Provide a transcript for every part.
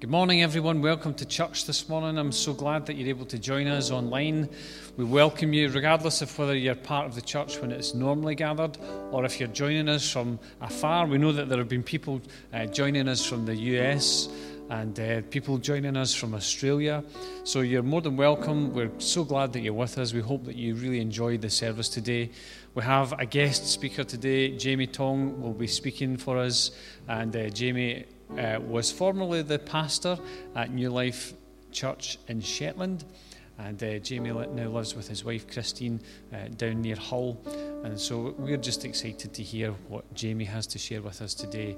Good morning, everyone. Welcome to church this morning. I'm so glad that you're able to join us online. We welcome you, regardless of whether you're part of the church when it's normally gathered or if you're joining us from afar. We know that there have been people uh, joining us from the US and uh, people joining us from Australia. So you're more than welcome. We're so glad that you're with us. We hope that you really enjoyed the service today. We have a guest speaker today. Jamie Tong will be speaking for us, and uh, Jamie uh, was formerly the pastor at New Life Church in Shetland. And uh, Jamie now lives with his wife Christine uh, down near Hull. And so we're just excited to hear what Jamie has to share with us today.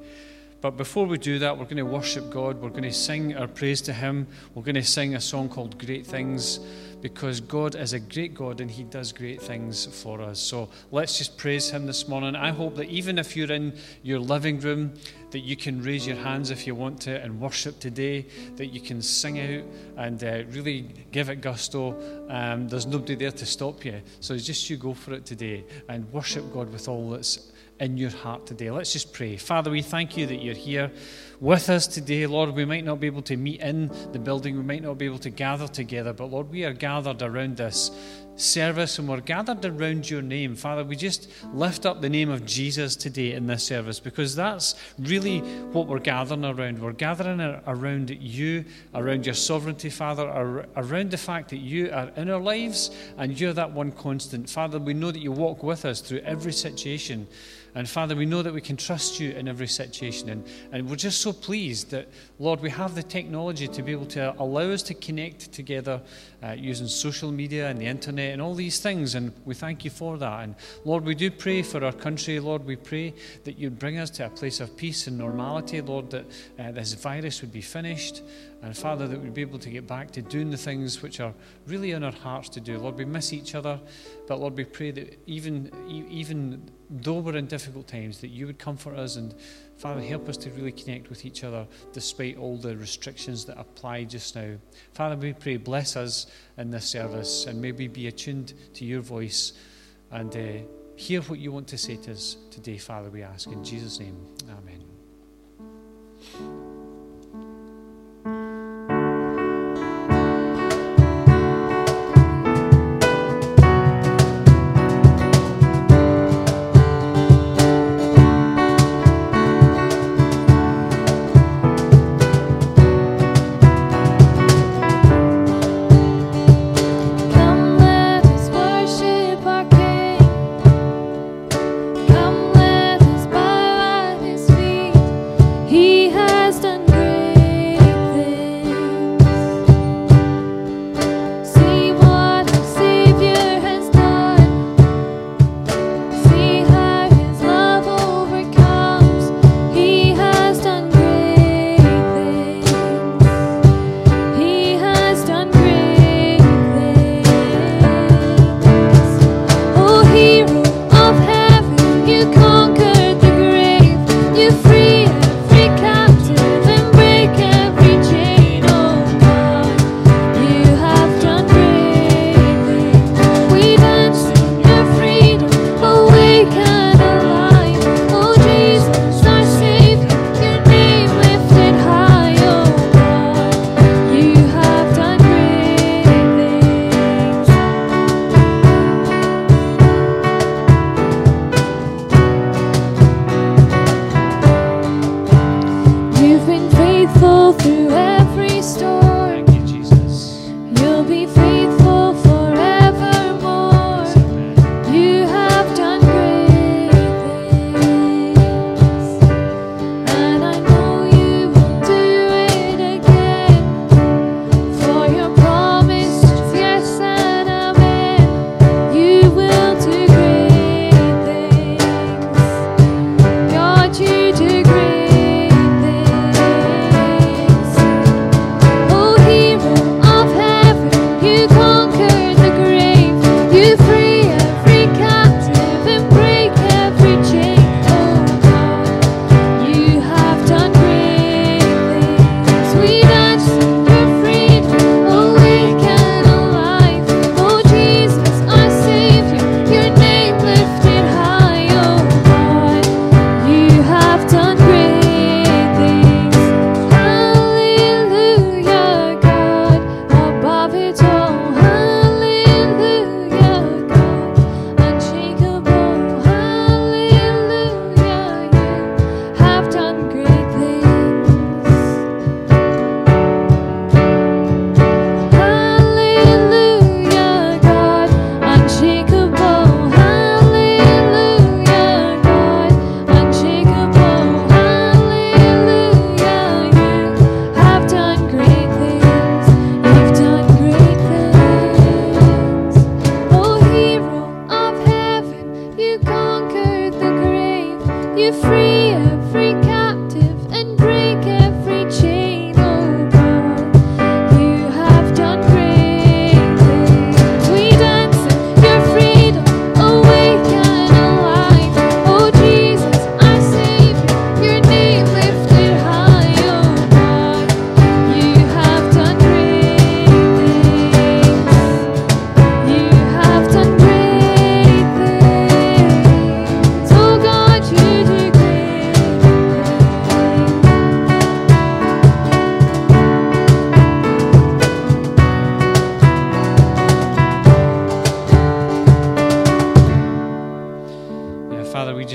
But before we do that, we're going to worship God. We're going to sing our praise to Him. We're going to sing a song called Great Things because God is a great God and He does great things for us. So let's just praise Him this morning. I hope that even if you're in your living room, that you can raise your hands if you want to and worship today, that you can sing out and uh, really give it gusto. Um, there's nobody there to stop you. So just you go for it today and worship God with all that's in your heart today. Let's just pray. Father, we thank you that you're here with us today. Lord, we might not be able to meet in the building, we might not be able to gather together, but Lord, we are gathered around this service and we're gathered around your name. Father, we just lift up the name of Jesus today in this service because that's really what we're gathering around. We're gathering around you, around your sovereignty, Father, around the fact that you are in our lives and you're that one constant. Father, we know that you walk with us through every situation. And Father, we know that we can trust you in every situation. And, and we're just so pleased that, Lord, we have the technology to be able to allow us to connect together uh, using social media and the internet and all these things. And we thank you for that. And Lord, we do pray for our country. Lord, we pray that you'd bring us to a place of peace and normality. Lord, that uh, this virus would be finished. And Father, that we'd be able to get back to doing the things which are really in our hearts to do. Lord, we miss each other. But Lord, we pray that even, even though we're in difficult times, that you would comfort us and, Father, help us to really connect with each other despite all the restrictions that apply just now. Father, we pray, bless us in this service and maybe be attuned to your voice and uh, hear what you want to say to us today, Father, we ask. In Jesus' name, amen.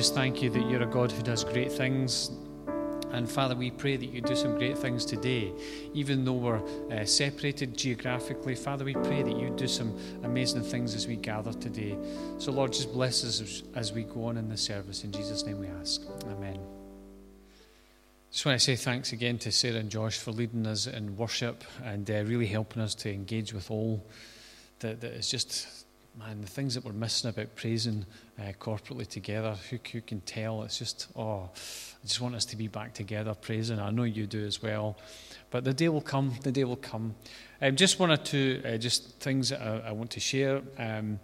Just thank you that you're a God who does great things. And Father, we pray that you do some great things today. Even though we're uh, separated geographically, Father, we pray that you do some amazing things as we gather today. So, Lord, just bless us as, we go on in the service. In Jesus' name we ask. Amen. Just want to say thanks again to Sarah and Josh for leading us in worship and uh, really helping us to engage with all that, that is just, man, the things that we're missing about praising uh, corporately together. Who, who can tell? It's just, oh, I just want us to be back together praising. I know you do as well. But the day will come, the day will come. Um, just one or two uh, just things I, I want to share. Um,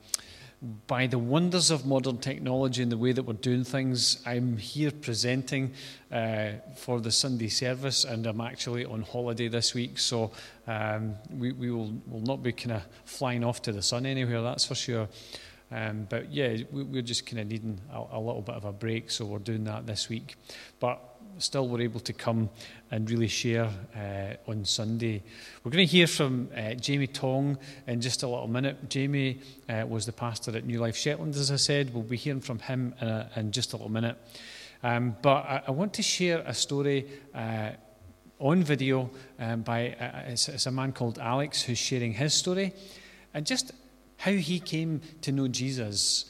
by the wonders of modern technology and the way that we're doing things, I'm here presenting uh, for the Sunday service, and I'm actually on holiday this week, so um, we, we will, will not be kind of flying off to the sun anywhere, that's for sure. Um, but yeah, we, are just kind of needing a, a little bit of a break, so we're doing that this week. But still we're able to come and really share uh, on Sunday. We're going to hear from uh, Jamie Tong in just a little minute. Jamie uh, was the pastor at New Life Shetland, as I said. We'll be hearing from him in, a, in just a little minute. Um, but I, I, want to share a story uh, on video um, by uh, it's, it's a man called Alex who's sharing his story and just how he came to know Jesus.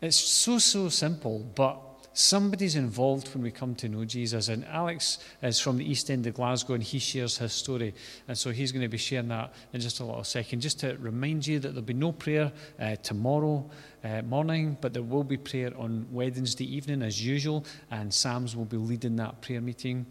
It's so, so simple, but Somebody's involved when we come to know Jesus. And Alex is from the East End of Glasgow and he shares his story. And so he's going to be sharing that in just a little second. Just to remind you that there'll be no prayer uh, tomorrow uh, morning, but there will be prayer on Wednesday evening as usual. And Sam's will be leading that prayer meeting.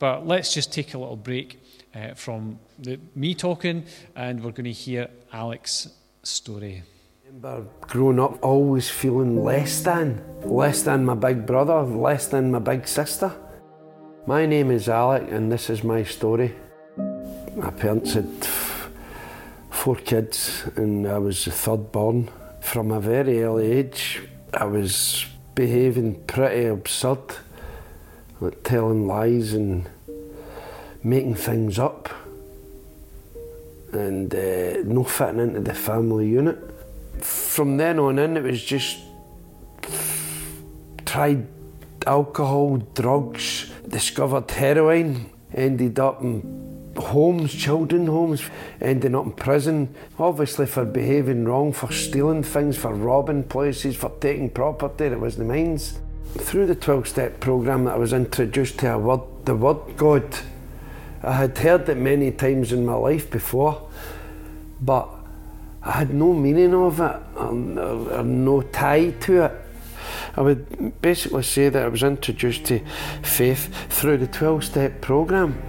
But let's just take a little break uh, from the, me talking and we're going to hear Alex's story remember growing up always feeling less than, less than my big brother, less than my big sister. My name is Alec and this is my story. My parents had four kids and I was the third born. From a very early age, I was behaving pretty absurd, like telling lies and making things up and uh, no fitting into the family unit from then on in, it was just tried alcohol, drugs, discovered heroin, ended up in homes, children homes, ending up in prison, obviously for behaving wrong, for stealing things, for robbing places, for taking property that wasn't mine. Through the 12 step programme that I was introduced to a word, the word God. I had heard it many times in my life before, but I had no meaning of it or, or uh, no tie to it. I would basically say that I was introduced to faith through the 12 step programme.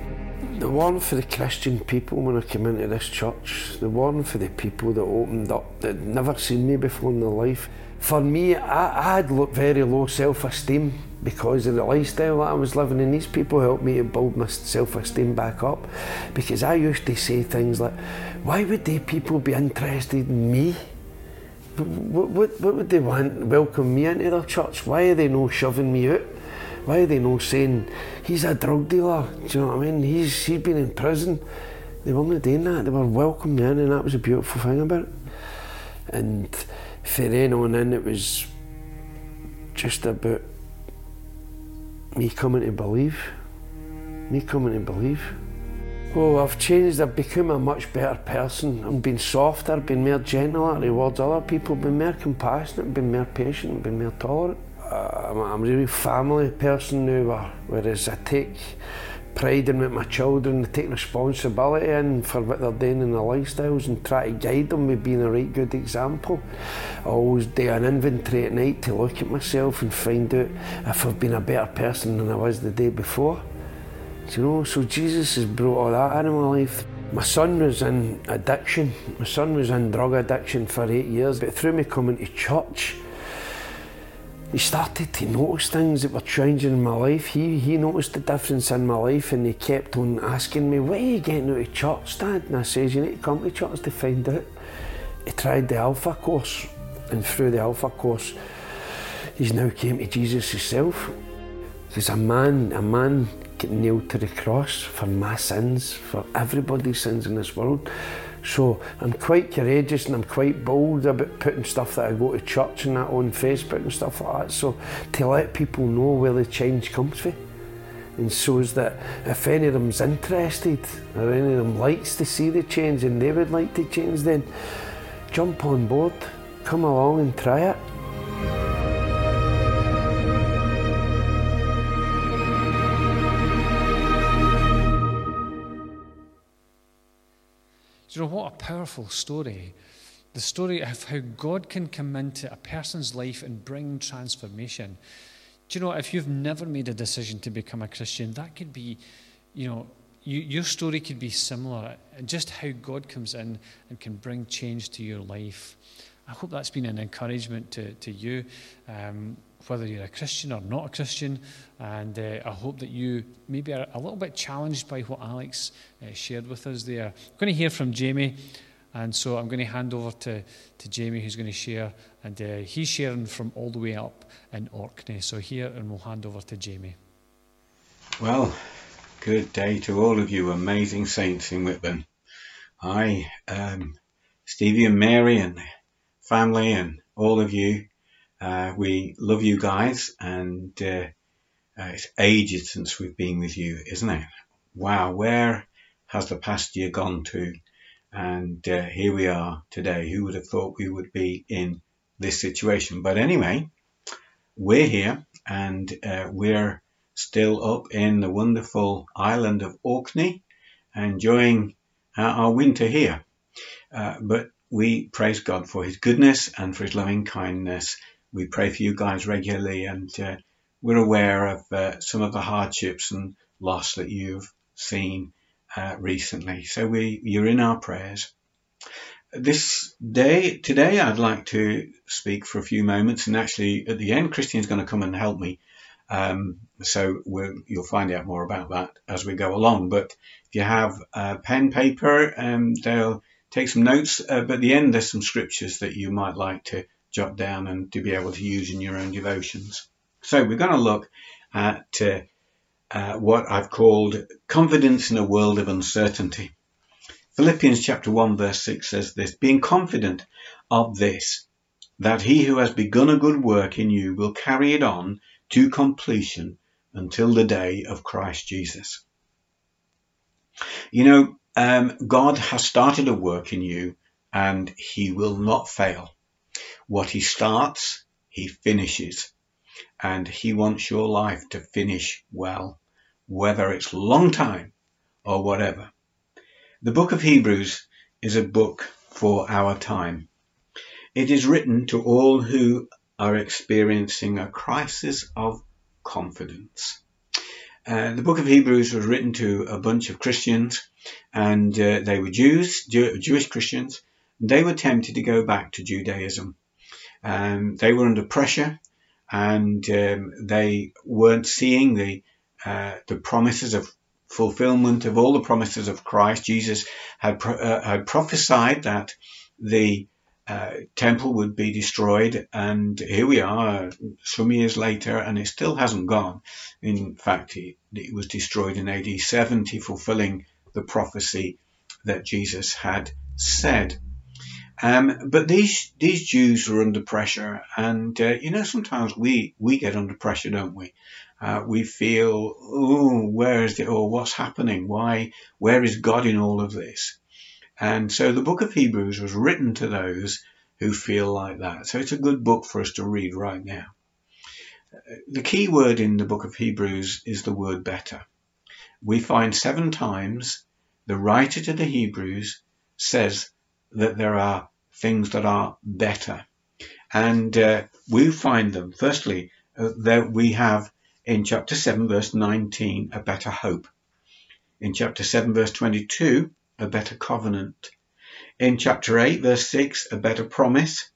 The one for the Christian people when I came into this church, the one for the people that opened up that never seen me before in their life. For me, I, I had very low self esteem because of the lifestyle that I was living, and these people helped me to build my self esteem back up. Because I used to say things like, why would they people be interested in me? What, what, what would they want? Welcome me into their church? Why are they no shoving me out? Why are they no saying he's a drug dealer? Do you know what I mean? He's he's been in prison. They weren't doing that. They were welcoming me in, and that was a beautiful thing about it. And for then on in, it was just about me coming to believe. Me coming to believe. Oh, I've changed. I've become a much better person. I've been softer, I've been more gentle towards other people, been more compassionate, been more patient, been more tolerant. Uh, I'm, I'm, a really family person now, whereas I take pride in what my children, take responsibility in for what they're doing in their lifestyles and try to guide them with being a right good example. I always do an inventory at night to look at myself and find out if I've been a better person than I was the day before. You know, so Jesus has brought all that into my life. My son was in addiction. My son was in drug addiction for eight years. But through me coming to church, he started to notice things that were changing in my life. He, he noticed the difference in my life and he kept on asking me, Why are you getting out of church, Dad? And I says, You need to come to church to find out. He tried the Alpha course, and through the Alpha course, he's now came to Jesus himself. There's a man, a man get nailed to the cross for my sins, for everybody's sins in this world. So I'm quite courageous and I'm quite bold about putting stuff that I go to church and that on Facebook and stuff like that. So to let people know where the change comes from. And so is that if any of them's interested or any of them likes to see the change and they would like to change, then jump on board, come along and try it. You know what a powerful story? The story of how God can come into a person's life and bring transformation. Do you know, if you've never made a decision to become a Christian, that could be, you know, you, your story could be similar. And just how God comes in and can bring change to your life. I hope that's been an encouragement to, to you. Um, whether you're a Christian or not a Christian. And uh, I hope that you maybe are a little bit challenged by what Alex uh, shared with us there. I'm going to hear from Jamie. And so I'm going to hand over to, to Jamie, who's going to share. And uh, he's sharing from all the way up in Orkney. So here, and we'll hand over to Jamie. Well, good day to all of you amazing saints in Whitburn. I, um, Stevie and Mary and family and all of you uh, we love you guys, and uh, uh, it's ages since we've been with you, isn't it? Wow, where has the past year gone to? And uh, here we are today. Who would have thought we would be in this situation? But anyway, we're here, and uh, we're still up in the wonderful island of Orkney, enjoying our winter here. Uh, but we praise God for His goodness and for His loving kindness we pray for you guys regularly, and uh, we're aware of uh, some of the hardships and loss that you've seen uh, recently. So we, you're in our prayers. This day, today, I'd like to speak for a few moments, and actually, at the end, Christine's going to come and help me. Um, so you'll find out more about that as we go along. But if you have pen, paper, um, they'll take some notes. Uh, but at the end, there's some scriptures that you might like to jot down and to be able to use in your own devotions. So we're going to look at uh, uh, what I've called confidence in a world of uncertainty. Philippians chapter 1 verse 6 says this, being confident of this, that he who has begun a good work in you will carry it on to completion until the day of Christ Jesus. You know, um, God has started a work in you and he will not fail. What he starts, he finishes. And he wants your life to finish well, whether it's long time or whatever. The book of Hebrews is a book for our time. It is written to all who are experiencing a crisis of confidence. Uh, the book of Hebrews was written to a bunch of Christians, and uh, they were Jews, Jew- Jewish Christians. They were tempted to go back to Judaism. Um, they were under pressure and um, they weren't seeing the uh, the promises of fulfillment of all the promises of Christ. Jesus had pro- uh, had prophesied that the uh, temple would be destroyed, and here we are, some years later, and it still hasn't gone. In fact, it, it was destroyed in AD 70, fulfilling the prophecy that Jesus had said. Um, but these these Jews were under pressure, and uh, you know sometimes we we get under pressure, don't we? Uh, we feel, oh, where is it? Or what's happening? Why? Where is God in all of this? And so the book of Hebrews was written to those who feel like that. So it's a good book for us to read right now. The key word in the book of Hebrews is the word better. We find seven times the writer to the Hebrews says that there are things that are better. And uh, we find them, firstly, uh, that we have in chapter 7, verse 19, a better hope. In chapter 7, verse 22, a better covenant. In chapter 8, verse 6, a better promise.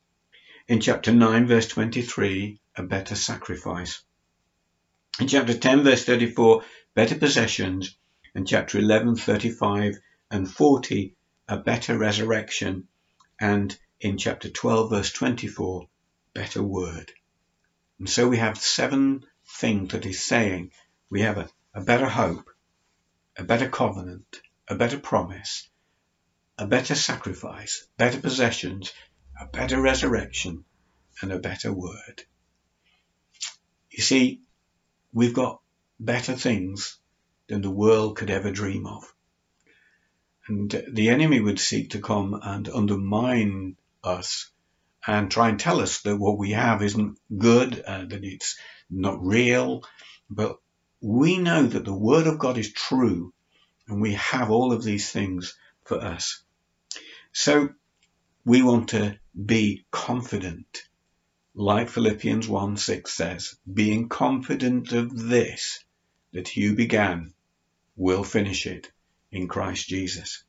In chapter 9, verse 23, a better sacrifice. In chapter 10, verse 34, better possessions. In chapter 11, 35 and 40, a better resurrection, and in chapter 12, verse 24, better word. And so we have seven things that he's saying. We have a a better hope, a better covenant, a better promise, a better sacrifice, better possessions, a better resurrection, and a better word. You see, we've got better things than the world could ever dream of. And the enemy would seek to come and undermine us and try and tell us that what we have isn't good, uh, that it's not real. But we know that the Word of God is true and we have all of these things for us. So we want to be confident, like Philippians 1 6 says, being confident of this, that you began, will finish it in Christ Jesus.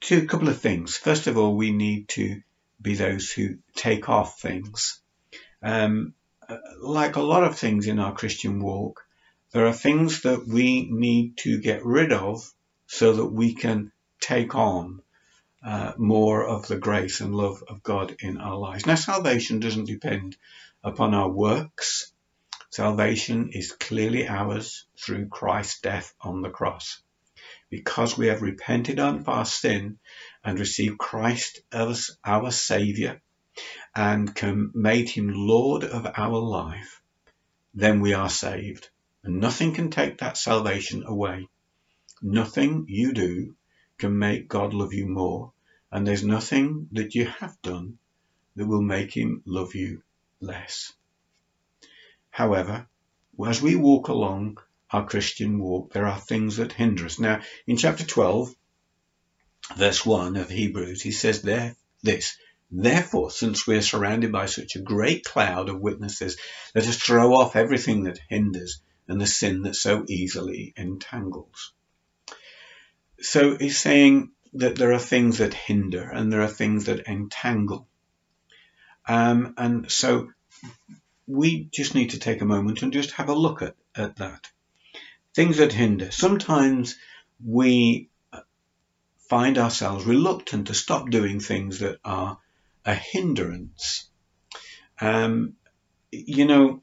Two couple of things. First of all, we need to be those who take off things. Um, like a lot of things in our Christian walk, there are things that we need to get rid of so that we can take on uh, more of the grace and love of God in our lives. Now, salvation doesn't depend upon our works. Salvation is clearly ours through Christ's death on the cross. Because we have repented of our sin and received Christ as our Saviour, and made him Lord of our life, then we are saved. And nothing can take that salvation away. Nothing you do can make God love you more. And there's nothing that you have done that will make him love you less. However, as we walk along our Christian walk, there are things that hinder us. Now, in chapter 12, verse 1 of Hebrews, he says there this, Therefore, since we are surrounded by such a great cloud of witnesses, let us throw off everything that hinders and the sin that so easily entangles. So he's saying that there are things that hinder and there are things that entangle. Um, and so we just need to take a moment and just have a look at, at that. Things that hinder. Sometimes we find ourselves reluctant to stop doing things that are a hindrance. Um, you know,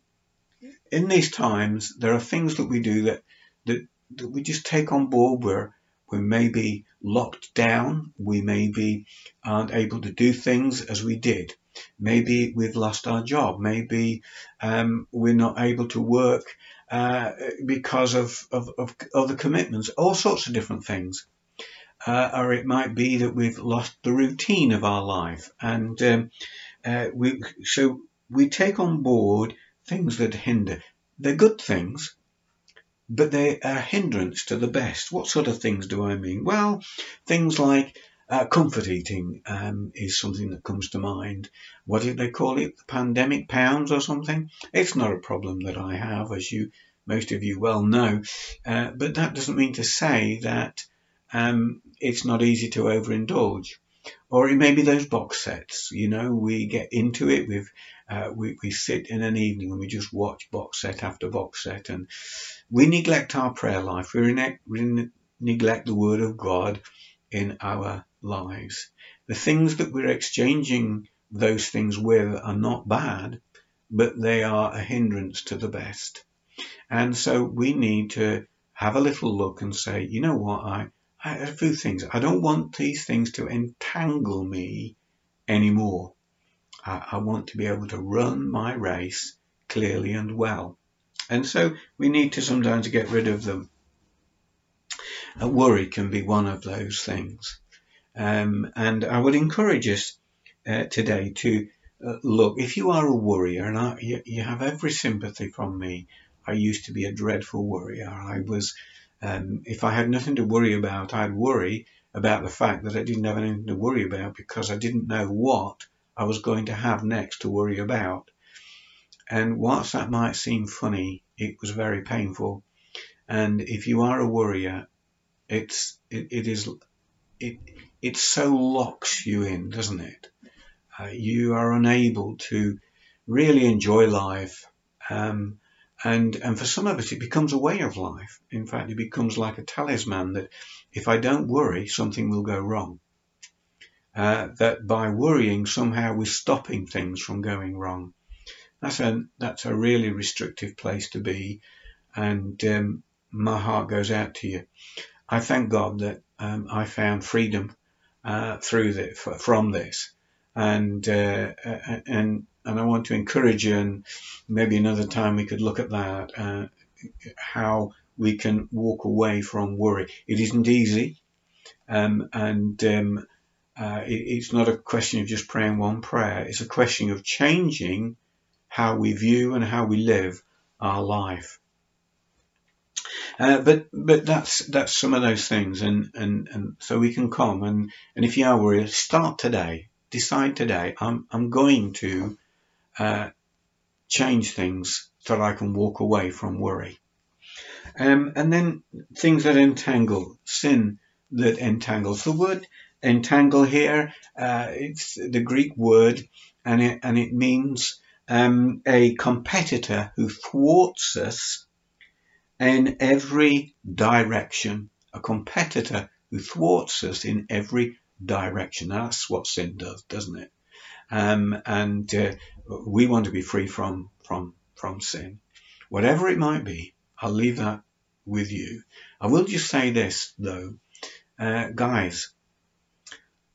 in these times, there are things that we do that, that, that we just take on board where we may be locked down, we maybe aren't able to do things as we did. Maybe we've lost our job. Maybe um, we're not able to work uh, because of, of, of other commitments. All sorts of different things uh, or it might be that we've lost the routine of our life. And um, uh, we, so we take on board things that hinder. They're good things, but they are hindrance to the best. What sort of things do I mean? Well, things like uh, comfort eating um, is something that comes to mind. What did they call it? The pandemic pounds or something? It's not a problem that I have, as you most of you well know. Uh, but that doesn't mean to say that um, it's not easy to overindulge. Or it may be those box sets. You know, we get into it with, uh, we, we sit in an evening and we just watch box set after box set, and we neglect our prayer life. We, we neglect the Word of God in our lives. The things that we're exchanging those things with are not bad, but they are a hindrance to the best. And so we need to have a little look and say, you know what, I, a few things. I don't want these things to entangle me anymore. I, I want to be able to run my race clearly and well. And so we need to sometimes get rid of them. A worry can be one of those things. Um, and I would encourage us uh, today to uh, look, if you are a worrier, and I, you, you, have every sympathy from me, I used to be a dreadful worrier. I was um, if I had nothing to worry about, I'd worry about the fact that I didn't have anything to worry about because I didn't know what I was going to have next to worry about. And whilst that might seem funny, it was very painful. And if you are a worrier, it's it, it is it it so locks you in, doesn't it? Uh, you are unable to really enjoy life. Um, and, and for some of us, it becomes a way of life. In fact, it becomes like a talisman that if I don't worry, something will go wrong. Uh, that by worrying, somehow we're stopping things from going wrong. That's a, that's a really restrictive place to be. and um, my heart goes out to you. I thank God that um, I found freedom uh, through the, from this, and uh, and and I want to encourage you. And maybe another time we could look at that, uh, how we can walk away from worry. It isn't easy, um, and um, uh, it, it's not a question of just praying one prayer. It's a question of changing how we view and how we live our life. Uh, but but that's that's some of those things, and, and, and so we can come and, and if you are worried, start today. Decide today. I'm I'm going to uh, change things so that I can walk away from worry. Um, and then things that entangle, sin that entangles. The word entangle here, uh, it's the Greek word, and it and it means um, a competitor who thwarts us in every direction. A competitor who thwarts us in every direction. That's what sin does, doesn't it? Um, and uh, we want to be free from from from sin, whatever it might be. I'll leave that with you. I will just say this though, uh, guys.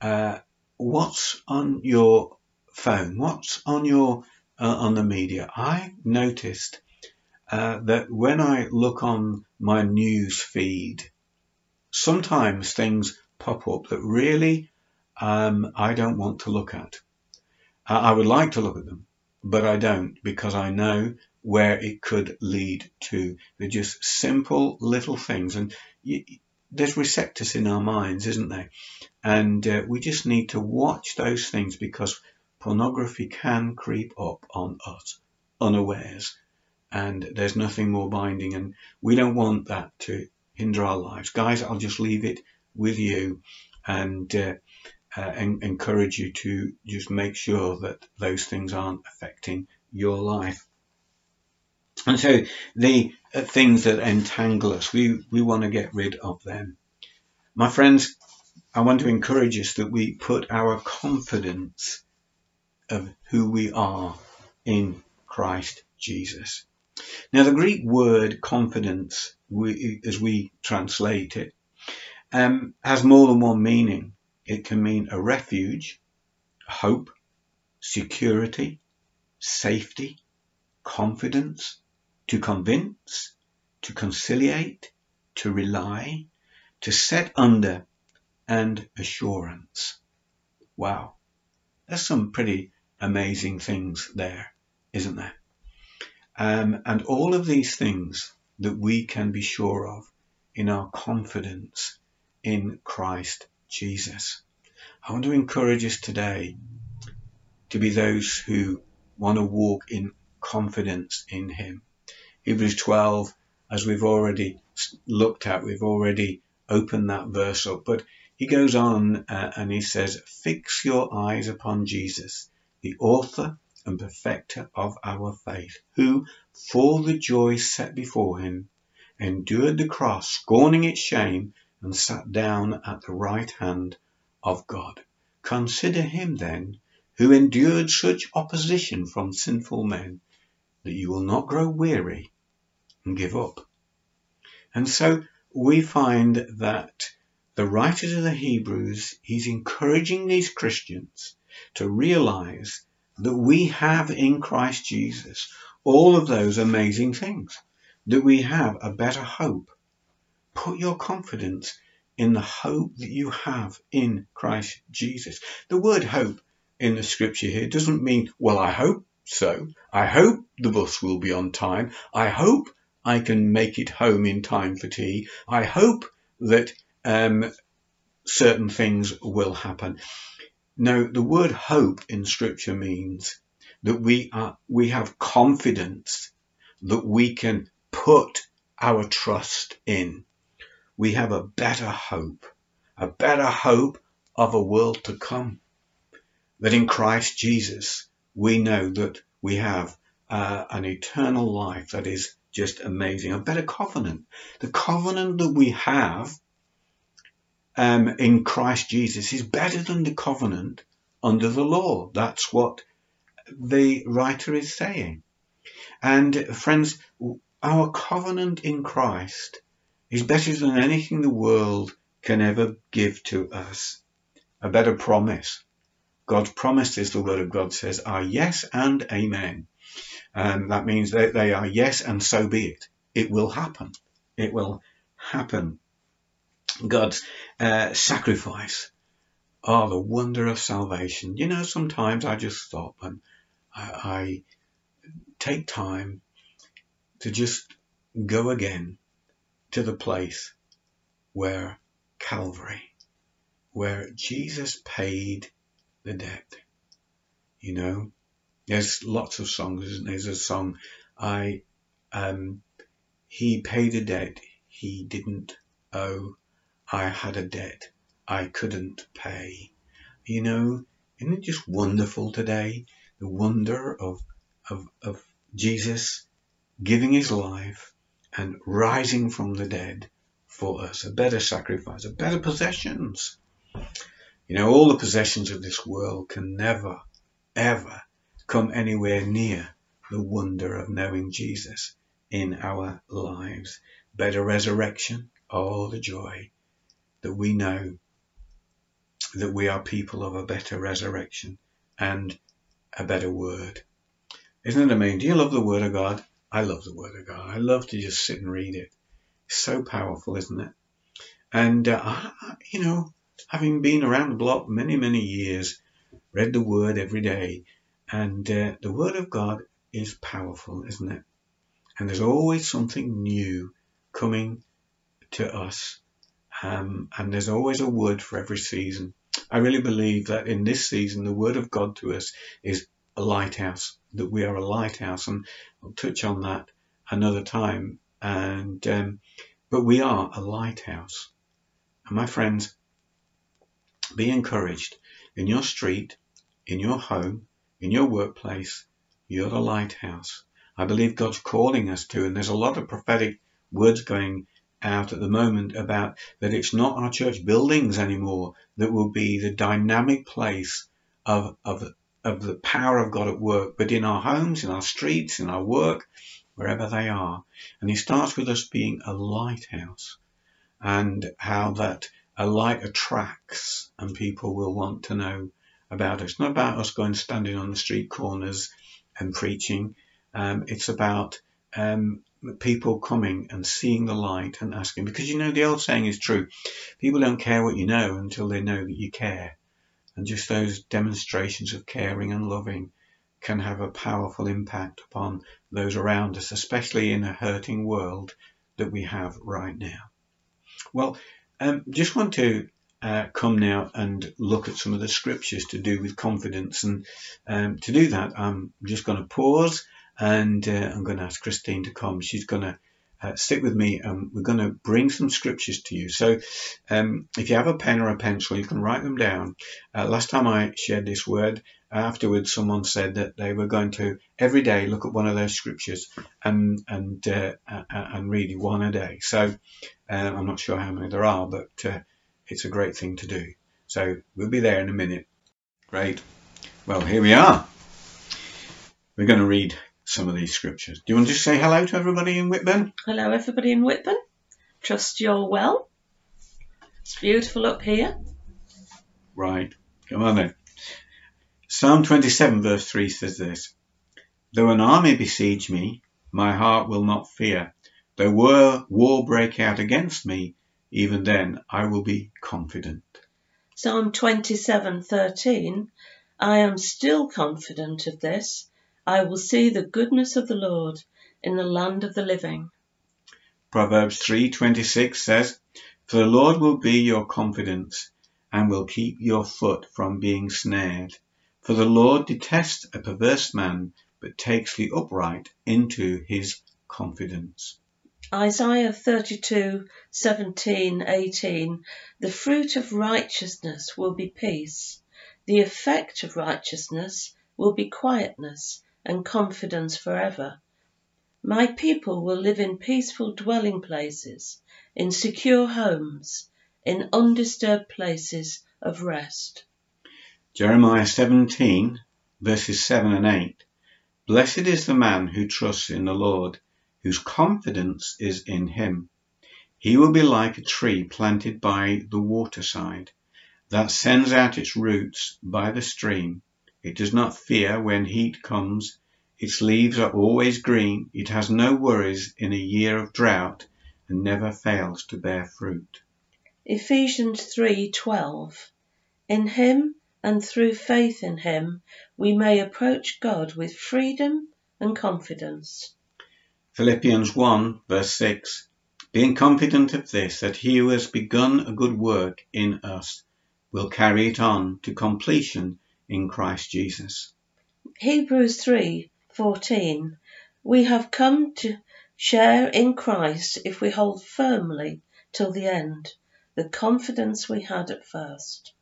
Uh, what's on your phone? What's on your uh, on the media? I noticed uh, that when I look on my news feed, sometimes things pop up that really um, I don't want to look at. I would like to look at them, but I don't because I know where it could lead to. They're just simple little things, and you, there's receptors in our minds, isn't there? And uh, we just need to watch those things because pornography can creep up on us unawares and there's nothing more binding and we don't want that to hinder our lives. Guys, I'll just leave it with you and, uh, uh, encourage you to just make sure that those things aren't affecting your life. And so the uh, things that entangle us, we, we want to get rid of them. My friends, I want to encourage us that we put our confidence of who we are in Christ Jesus. Now, the Greek word confidence, we, as we translate it, um, has more than one meaning. It can mean a refuge, hope, security, safety, confidence, to convince, to conciliate, to rely, to set under, and assurance. Wow, there's some pretty amazing things there, isn't there? Um, and all of these things that we can be sure of in our confidence in Christ Jesus. I want to encourage us today to be those who want to walk in confidence in Him. Hebrews 12, as we've already looked at, we've already opened that verse up, but he goes on uh, and he says, Fix your eyes upon Jesus, the author and perfecter of our faith, who, for the joy set before him, endured the cross, scorning its shame, and sat down at the right hand of God. Consider him then, who endured such opposition from sinful men, that you will not grow weary and give up. And so we find that the writer to the Hebrews, he's encouraging these Christians to realize that we have in Christ Jesus all of those amazing things, that we have a better hope. Put your confidence in the hope that you have in Christ Jesus. The word hope in the scripture here doesn't mean, well, I hope so. I hope the bus will be on time. I hope I can make it home in time for tea. I hope that um, certain things will happen. Now, the word hope in scripture means that we are, we have confidence that we can put our trust in. We have a better hope, a better hope of a world to come. That in Christ Jesus, we know that we have uh, an eternal life that is just amazing, a better covenant. The covenant that we have um, in Christ Jesus is better than the covenant under the law. That's what the writer is saying. And friends, our covenant in Christ is better than anything the world can ever give to us. A better promise. God's promises, the Word of God says, are yes and amen. And that means that they are yes and so be it. It will happen. It will happen. God's uh, sacrifice. Oh, the wonder of salvation. You know, sometimes I just stop and I, I take time to just go again to the place where Calvary, where Jesus paid the debt. You know, there's lots of songs. There's a song, I, um, he paid a debt he didn't owe. I had a debt I couldn't pay. You know, isn't it just wonderful today? The wonder of, of, of Jesus giving his life and rising from the dead for us, a better sacrifice, a better possessions. You know, all the possessions of this world can never, ever come anywhere near the wonder of knowing Jesus in our lives. Better resurrection, oh, the joy that we know that we are people of a better resurrection and a better word. Isn't it amazing? Do you love the Word of God? I love the Word of God. I love to just sit and read it. It's so powerful, isn't it? And, uh, I, you know, having been around the block many, many years, read the Word every day, and uh, the Word of God is powerful, isn't it? And there's always something new coming to us. Um, and there's always a word for every season. I really believe that in this season, the word of God to us is a lighthouse, that we are a lighthouse, and I'll touch on that another time. And um, but we are a lighthouse, and my friends, be encouraged in your street, in your home, in your workplace. You're the lighthouse. I believe God's calling us to, and there's a lot of prophetic words going out at the moment about that it's not our church buildings anymore that will be the dynamic place of, of of the power of God at work, but in our homes, in our streets, in our work, wherever they are. And he starts with us being a lighthouse and how that a light attracts and people will want to know about us. It's not about us going standing on the street corners and preaching. Um, it's about um, people coming and seeing the light and asking because you know the old saying is true. People don't care what you know until they know that you care. And just those demonstrations of caring and loving can have a powerful impact upon those around us, especially in a hurting world that we have right now. Well, um, just want to uh, come now and look at some of the scriptures to do with confidence. And um, to do that, I'm just going to pause and uh, I'm going to ask Christine to come. She's going to uh, stick with me and we're going to bring some scriptures to you. So um, if you have a pen or a pencil, you can write them down. Uh, last time I shared this word, afterwards someone said that they were going to every day look at one of those scriptures and and uh, and read one a day. So um, I'm not sure how many there are, but uh, it's a great thing to do. So we'll be there in a minute. Great. Well, here we are. We're going to read some of these scriptures. Do you want to just say hello to everybody in Whitburn? Hello, everybody in Whitburn. Trust you're well. It's beautiful up here. Right. Come on then. Psalm 27, verse 3 says this Though an army besiege me, my heart will not fear. Though war, war break out against me, even then I will be confident. Psalm 27, 13 I am still confident of this I will see the goodness of the Lord in the land of the living. Proverbs 3:26 says, "For the Lord will be your confidence and will keep your foot from being snared. For the Lord detests a perverse man, but takes the upright into his confidence." Isaiah 32, 17, 18. The fruit of righteousness will be peace. The effect of righteousness will be quietness and confidence forever. My people will live in peaceful dwelling places, in secure homes, in undisturbed places of rest. Jeremiah 17, verses 7 and 8. Blessed is the man who trusts in the Lord, whose confidence is in him. He will be like a tree planted by the waterside that sends out its roots by the stream. It does not fear when heat comes. Its leaves are always green. It has no worries in a year of drought and never fails to bear fruit. Ephesians 3:12 In him and through faith in him we may approach God with freedom and confidence. Philippians 1 verse 6 Being confident of this, that he who has begun a good work in us will carry it on to completion in Christ Jesus. Hebrews 3:14 We have come to share in Christ if we hold firmly till the end the confidence we had at first.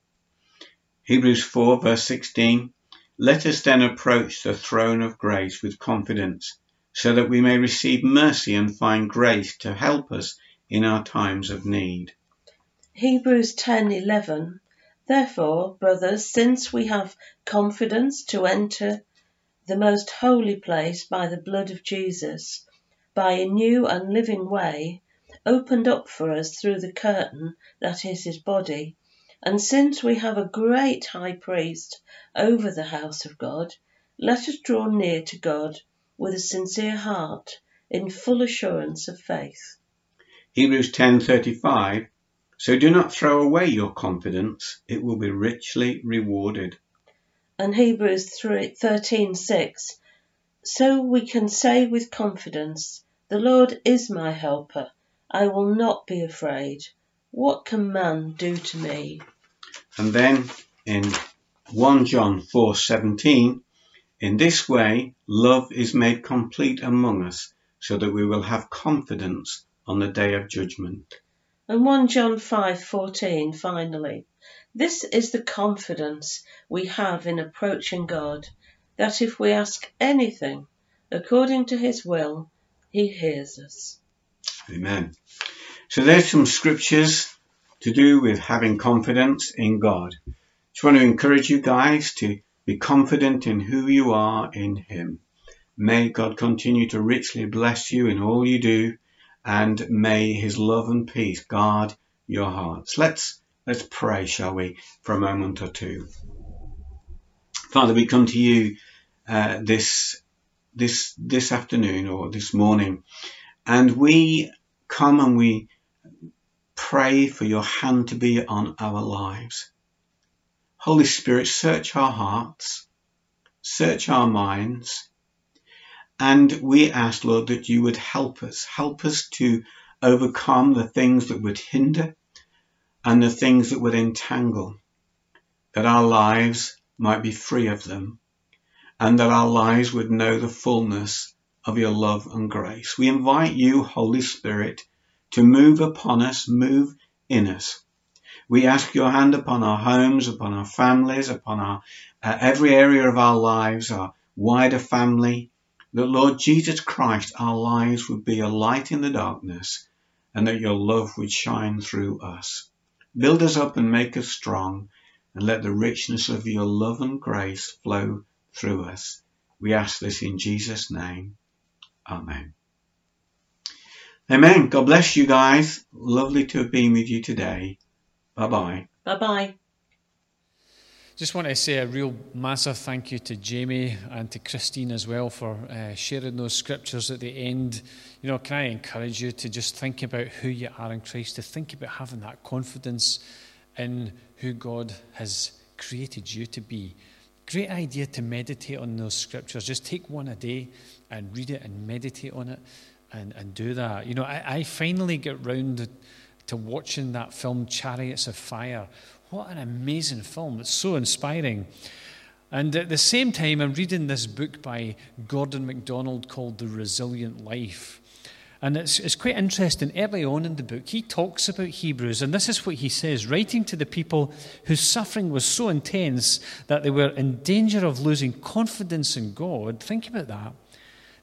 Hebrews 4 verse 16 Let us then approach the throne of grace with confidence so that we may receive mercy and find grace to help us in our times of need. Hebrews 10:11 Therefore, brothers, since we have confidence to enter the most holy place by the blood of Jesus, by a new and living way, opened up for us through the curtain that is his body, and since we have a great high priest over the house of God, let us draw near to God with a sincere heart, in full assurance of faith. Hebrews 10:35 So do not throw away your confidence, it will be richly rewarded. And Hebrews 13:6 So we can say with confidence, the Lord is my helper. I will not be afraid. What can man do to me? And then in 1 John 4:17 in this way love is made complete among us so that we will have confidence on the day of judgment. And 1 John 5:14 finally. This is the confidence we have in approaching God, that if we ask anything according to his will, he hears us. Amen. So there's some scriptures to do with having confidence in God. Just want to encourage you guys to be confident in who you are in him. May God continue to richly bless you in all you do and may his love and peace guard your hearts. Let's let's pray, shall we, for a moment or two. Father, we come to you uh, this this this afternoon or this morning, and we come and we pray for your hand to be on our lives. Holy Spirit, search our hearts, search our minds, and we ask, Lord, that you would help us, help us to overcome the things that would hinder and the things that would entangle, that our lives might be free of them, and that our lives would know the fullness of your love and grace. We invite you, Holy Spirit, to move upon us, move in us. We ask your hand upon our homes, upon our families, upon our uh, every area of our lives, our wider family, that Lord Jesus Christ, our lives would be a light in the darkness and that your love would shine through us. Build us up and make us strong and let the richness of your love and grace flow through us. We ask this in Jesus' name. Amen. Amen. God bless you guys. Lovely to have been with you today. Bye bye. Bye bye. Just want to say a real massive thank you to Jamie and to Christine as well for uh, sharing those scriptures at the end. You know, can I encourage you to just think about who you are in Christ, to think about having that confidence in who God has created you to be. Great idea to meditate on those scriptures. Just take one a day and read it and meditate on it and, and do that. You know, I, I finally get round to watching that film, Chariots of Fire. What an amazing film! It's so inspiring. And at the same time, I'm reading this book by Gordon MacDonald called The Resilient Life. And it's, it's quite interesting. Early on in the book, he talks about Hebrews, and this is what he says writing to the people whose suffering was so intense that they were in danger of losing confidence in God. Think about that.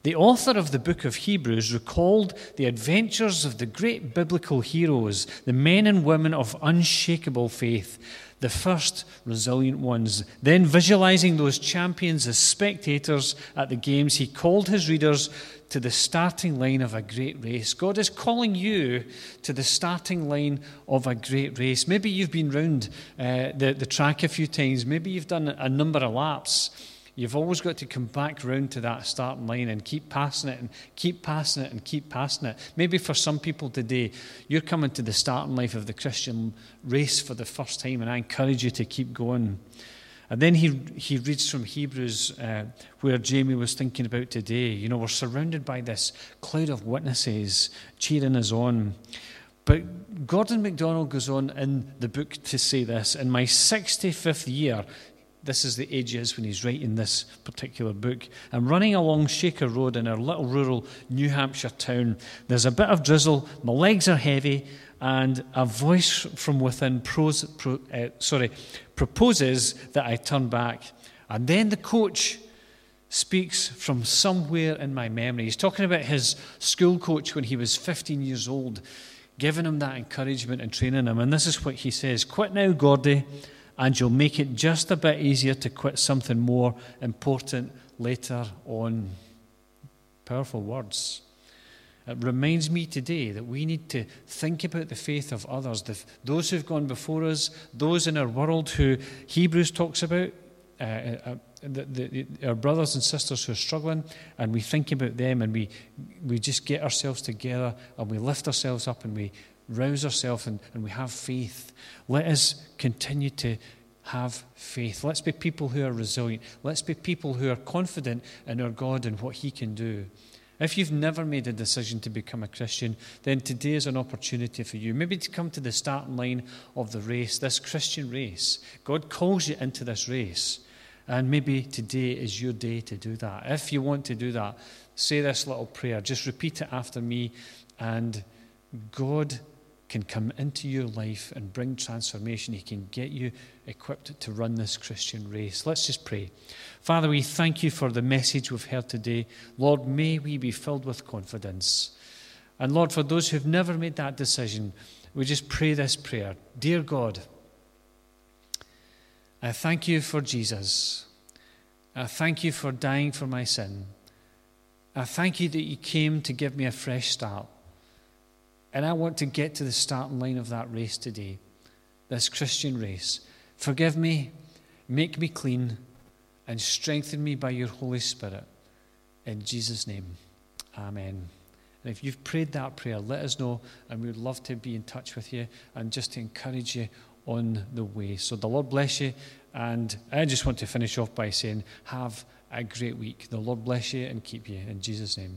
The author of the book of Hebrews recalled the adventures of the great biblical heroes, the men and women of unshakable faith, the first resilient ones. Then, visualizing those champions as spectators at the games, he called his readers to the starting line of a great race. God is calling you to the starting line of a great race. Maybe you've been round uh, the, the track a few times, maybe you've done a number of laps. You've always got to come back round to that starting line and keep passing it and keep passing it and keep passing it. Maybe for some people today, you're coming to the starting line of the Christian race for the first time, and I encourage you to keep going. And then he, he reads from Hebrews, uh, where Jamie was thinking about today. You know, we're surrounded by this cloud of witnesses cheering us on. But Gordon MacDonald goes on in the book to say this In my 65th year, this is the age he is when he's writing this particular book. I'm running along Shaker Road in our little rural New Hampshire town. There's a bit of drizzle, my legs are heavy, and a voice from within pros, pro, uh, sorry, proposes that I turn back. And then the coach speaks from somewhere in my memory. He's talking about his school coach when he was 15 years old, giving him that encouragement and training him. And this is what he says Quit now, Gordy and you'll make it just a bit easier to quit something more important later on. Powerful words. It reminds me today that we need to think about the faith of others, the, those who've gone before us, those in our world who Hebrews talks about, uh, uh, the, the, our brothers and sisters who are struggling, and we think about them and we, we just get ourselves together and we lift ourselves up and we rouse ourselves and, and we have faith. Let us continue to have faith. Let's be people who are resilient. Let's be people who are confident in our God and what He can do. If you've never made a decision to become a Christian, then today is an opportunity for you. Maybe to come to the starting line of the race, this Christian race. God calls you into this race. And maybe today is your day to do that. If you want to do that, say this little prayer. Just repeat it after me. And God can come into your life and bring transformation. He can get you equipped to run this Christian race. Let's just pray. Father, we thank you for the message we've heard today. Lord, may we be filled with confidence. And Lord, for those who've never made that decision, we just pray this prayer Dear God, I thank you for Jesus. I thank you for dying for my sin. I thank you that you came to give me a fresh start. And I want to get to the starting line of that race today, this Christian race. Forgive me, make me clean, and strengthen me by your Holy Spirit. In Jesus' name, Amen. And if you've prayed that prayer, let us know, and we would love to be in touch with you and just to encourage you on the way. So the Lord bless you. And I just want to finish off by saying, have a great week. The Lord bless you and keep you. In Jesus' name.